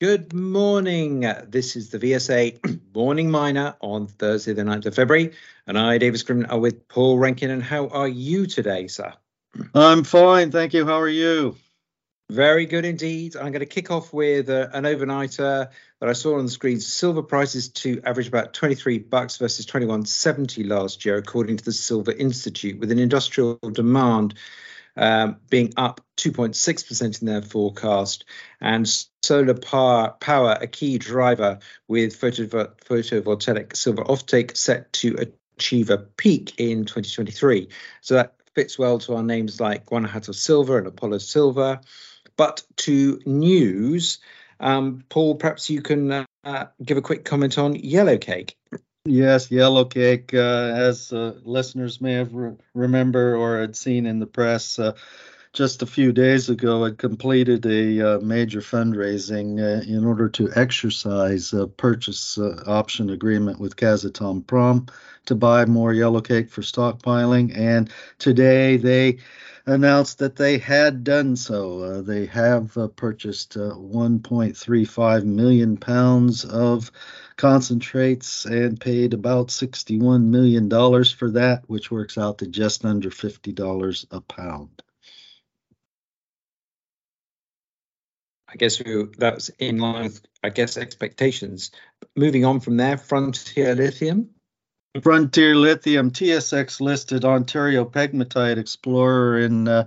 Good morning. This is the VSA Morning Miner on Thursday, the 9th of February. And I, David Scrim, are with Paul Rankin. And how are you today, sir? I'm fine. Thank you. How are you? Very good indeed. I'm going to kick off with uh, an overnighter that I saw on the screen. Silver prices to average about 23 bucks versus 21.70 last year, according to the Silver Institute, with an industrial demand um, being up 2.6% in their forecast, and solar power, power a key driver with photovo- photovoltaic silver offtake set to achieve a peak in 2023. So that fits well to our names like Guanajuato Silver and Apollo Silver. But to news, um, Paul, perhaps you can uh, give a quick comment on Yellowcake. Yes, Yellowcake, uh, as uh, listeners may have re- remember or had seen in the press, uh, just a few days ago had completed a uh, major fundraising uh, in order to exercise a purchase uh, option agreement with Kazatomprom to buy more Yellowcake for stockpiling. And today they announced that they had done so. Uh, they have uh, purchased uh, 1.35 million pounds of concentrates and paid about $61 million for that, which works out to just under $50 a pound. I guess that was in line with, I guess, expectations. Moving on from there, Frontier Lithium. Frontier Lithium TSX listed Ontario Pegmatite Explorer in uh,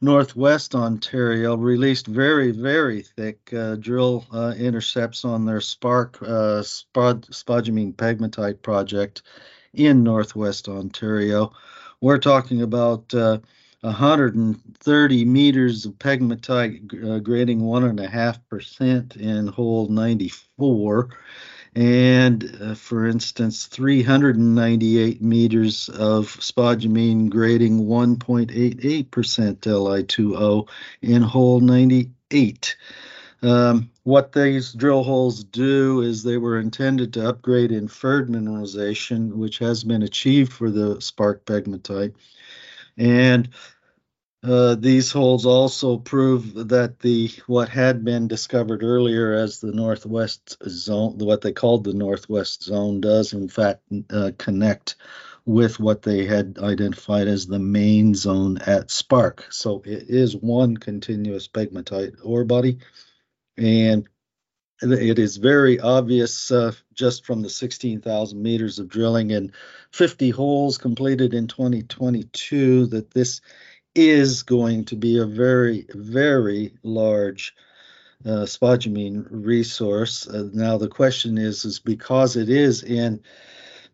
Northwest Ontario released very, very thick uh, drill uh, intercepts on their Spark uh, spod, spodumene pegmatite project in Northwest Ontario. We're talking about 130 uh, meters of pegmatite uh, grading 1.5% in hole 94 and uh, for instance 398 meters of spodumene grading 1.88% Li2O in hole 98. Um, what these drill holes do is they were intended to upgrade inferred mineralization, which has been achieved for the spark pegmatite. And uh, these holes also prove that the what had been discovered earlier as the northwest zone, what they called the northwest zone, does in fact uh, connect with what they had identified as the main zone at Spark. So it is one continuous pegmatite ore body, and it is very obvious uh, just from the 16,000 meters of drilling and 50 holes completed in 2022 that this is going to be a very, very large uh, spodumene resource. Uh, now the question is, is because it is in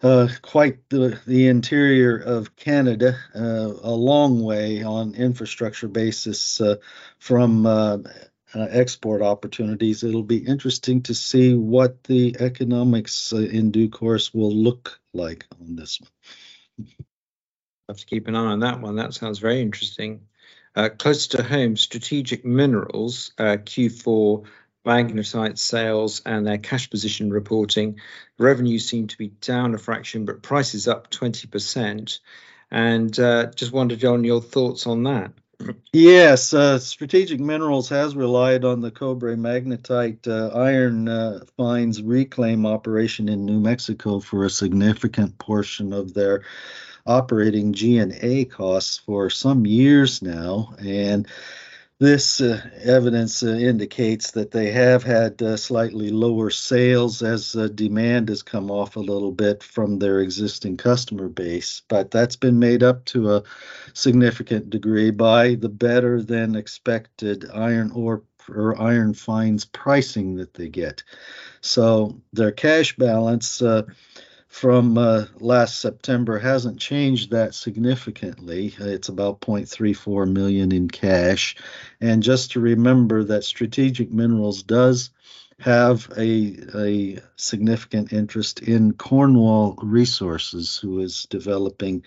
uh, quite the, the interior of Canada, uh, a long way on infrastructure basis uh, from uh, export opportunities. It'll be interesting to see what the economics in due course will look like on this one have to keep an eye on that one. That sounds very interesting. Uh, close to home, strategic minerals, uh, Q4 magnetite sales and their cash position reporting. Revenue seem to be down a fraction, but prices up 20%. And uh, just wondered on your thoughts on that. Yes, uh, Strategic Minerals has relied on the Cobre magnetite uh, iron uh, reclaim operation in New Mexico for a significant portion of their operating G&A costs for some years now, and this uh, evidence uh, indicates that they have had uh, slightly lower sales as uh, demand has come off a little bit from their existing customer base, but that's been made up to a significant degree by the better than expected iron ore or iron fines pricing that they get. So their cash balance uh, from uh, last September hasn't changed that significantly. It's about 0.34 million in cash. And just to remember that Strategic Minerals does have a, a significant interest in Cornwall Resources, who is developing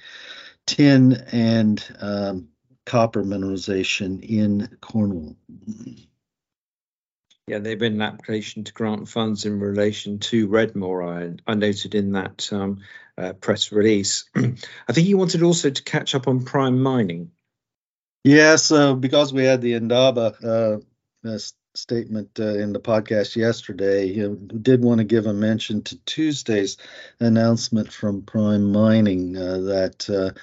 tin and um, copper mineralization in Cornwall. Yeah, they've been an application to grant funds in relation to Redmoor. I, I noted in that um, uh, press release. I think you wanted also to catch up on prime mining. Yes, uh, because we had the Indaba uh, statement uh, in the podcast yesterday. You did want to give a mention to Tuesday's announcement from Prime Mining uh, that uh,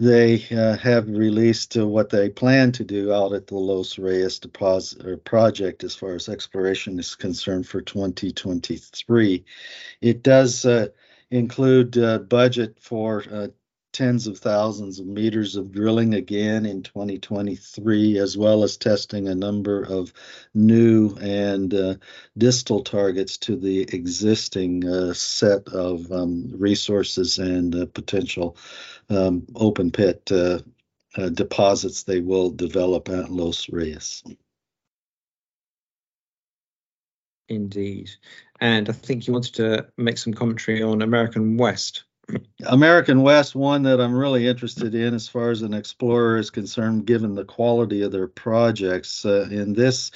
they uh, have released uh, what they plan to do out at the Los Reyes deposit project as far as exploration is concerned for 2023. It does uh, include uh, budget for uh, tens of thousands of meters of drilling again in 2023, as well as testing a number of new and uh, distal targets to the existing uh, set of um, resources and uh, potential um, open pit uh, uh, deposits they will develop at Los Reyes. Indeed. And I think you wanted to make some commentary on American West. American West, one that I'm really interested in as far as an explorer is concerned, given the quality of their projects. Uh, in this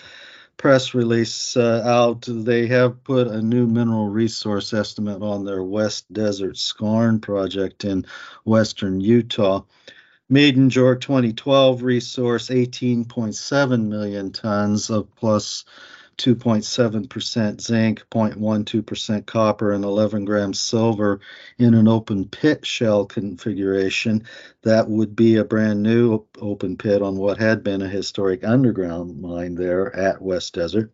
press release uh, out, they have put a new mineral resource estimate on their West Desert Skarn project in western Utah. Maiden JORC 2012 resource 18.7 million tons of plus 2.7% zinc, 0.12% copper, and 11 grams silver in an open pit shell configuration. That would be a brand new open pit on what had been a historic underground mine there at West Desert.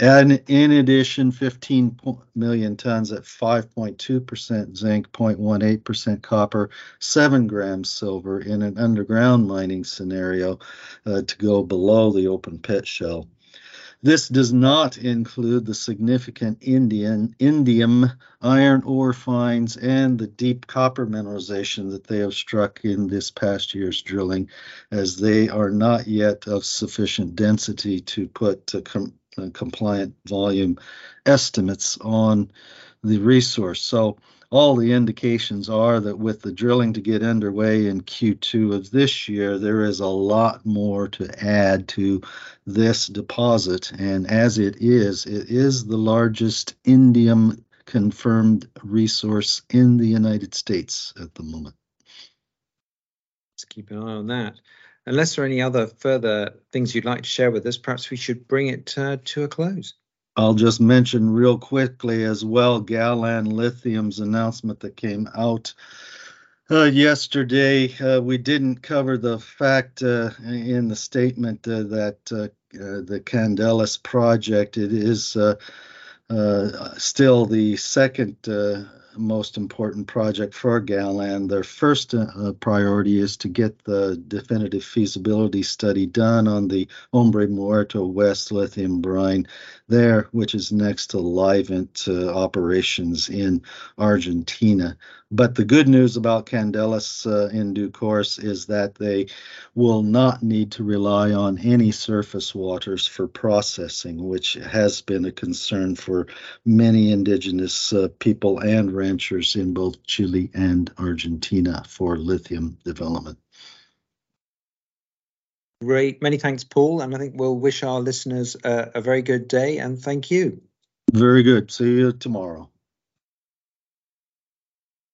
And in addition, 15 million tons at 5.2% zinc, 0.18% copper, 7 grams silver in an underground mining scenario uh, to go below the open pit shell. This does not include the significant Indian, indium iron ore finds and the deep copper mineralization that they have struck in this past year's drilling, as they are not yet of sufficient density to put com- uh, compliant volume estimates on the resource. So all the indications are that with the drilling to get underway in Q2 of this year, there is a lot more to add to this deposit. And as it is, it is the largest indium confirmed resource in the United States at the moment. Let's keep an eye on that. Unless there are any other further things you'd like to share with us, perhaps we should bring it uh, to a close. I'll just mention real quickly as well Galan Lithium's announcement that came out uh, yesterday. Uh, we didn't cover the fact uh, in the statement uh, that uh, uh, the Candelas project it is still the second most important project for Galan. Their first uh, priority is to get the definitive feasibility study done on the Hombre Muerto West lithium brine there, which is next to Livent uh, operations in Argentina. But the good news about Candelas uh, in due course is that they will not need to rely on any surface waters for processing, which has been a concern for many indigenous uh, people and ranchers in both Chile and Argentina for lithium development. Great. Many thanks, Paul. And I think we'll wish our listeners a, a very good day and thank you. Very good. See you tomorrow.